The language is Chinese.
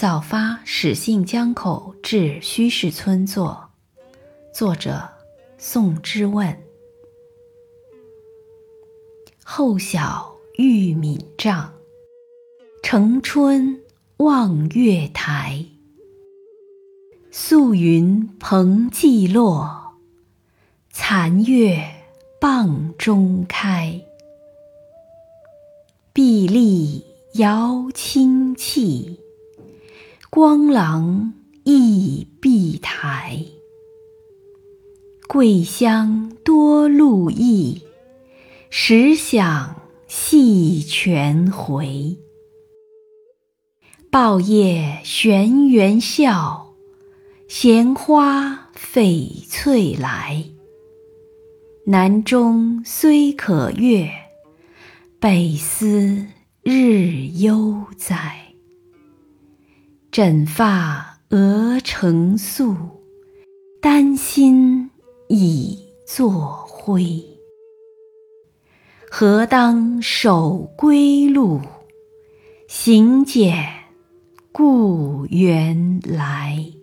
早发始信江口至虚室村作，作者宋之问。后晓玉敏帐，城春望月台。素云蓬霁落，残月傍中开。碧丽摇清气。光廊忆碧台，桂香多露意，时响系泉回。抱叶玄元笑，闲花翡翠来。南中虽可阅，北思日悠哉。枕发鹅成素，丹心已作灰。何当守归路，行简故园来。